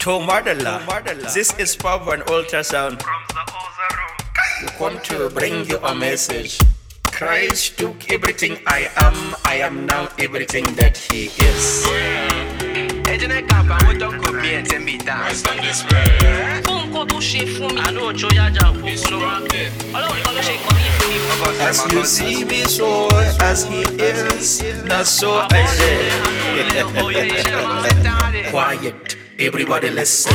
To Mardala, this is Power and Altarsound. We come to bring you a message. Christ took everything I am, I am now everything that He is. ẹjẹnẹ kapa àwọn tó kò bí ẹ tẹ́ ń bì dá. fún nǹkan tó ṣe fún mi. àná òjò yájà òkú ló máa ń bẹ̀. ọlọ́run kan ló ṣe nǹkan yìí fún mi. As you see me so as He is, not so I say. Quiet, everybody listen.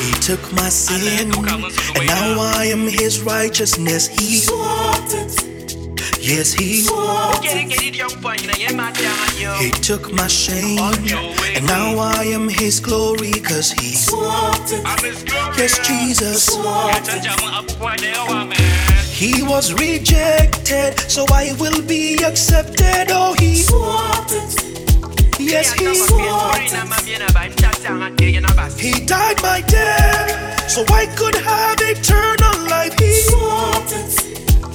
He took my sin, and now I am his righteousness. He swapped. Yes, he yọ. he took my shame, and now I am his glory, cause he swapped. Yes, Jesus. He was rejected, so I will be accepted. Oh, he swapped. Yes, he it. He died my death, so I could have eternal life. He it.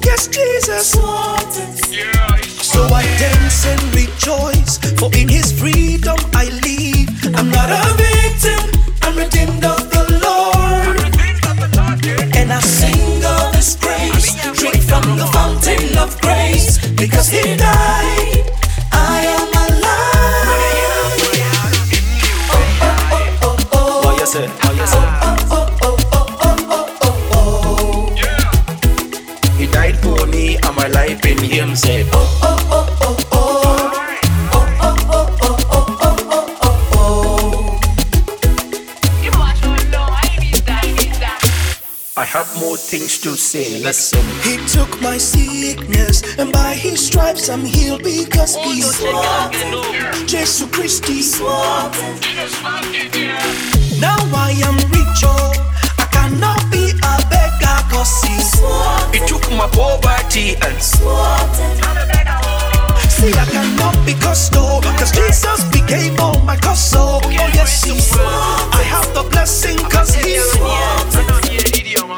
Yes, Jesus. So I dance and rejoice, for in his freedom I live. I'm not a victim, I'm redeemed of the Lord. And I sing of his grace, drink from the fountain of grace, because he life in Him said. I have more things to say. Listen. He took my sickness, and by his stripes I'm healed because oh, he swapped Jesus Christ. Is love Now I am rich, oh. Poverty and See, I cannot be cursed, oh, cause Jesus became all my curse, oh, yes, he I have the blessing cause he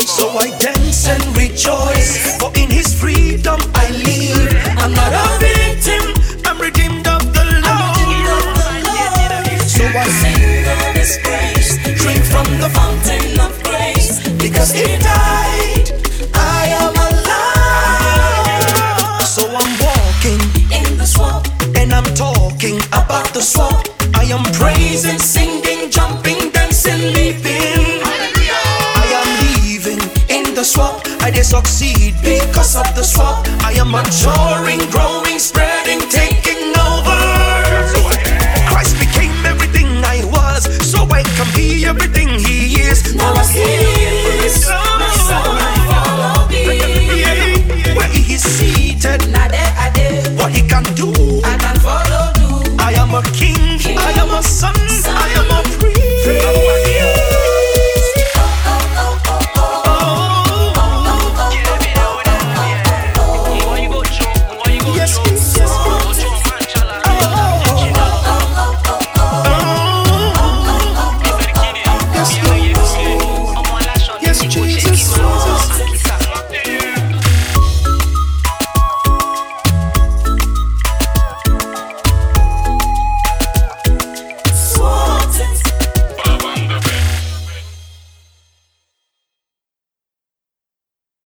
So I dance and rejoice, for in his freedom I live. I'm not a victim, I'm redeemed of the Lord. So I sing of his grace, drink from the fountain of grace, because he died, I'm talking about the swamp. I am praising, singing, jumping, dancing, leaping. I am leaving in the swamp. I did succeed because of the swamp. I am maturing, growing, spreading, taking over. Christ became everything I was, so I can be everything He is. Now I'm here. My I follow Thee. Where He is seated.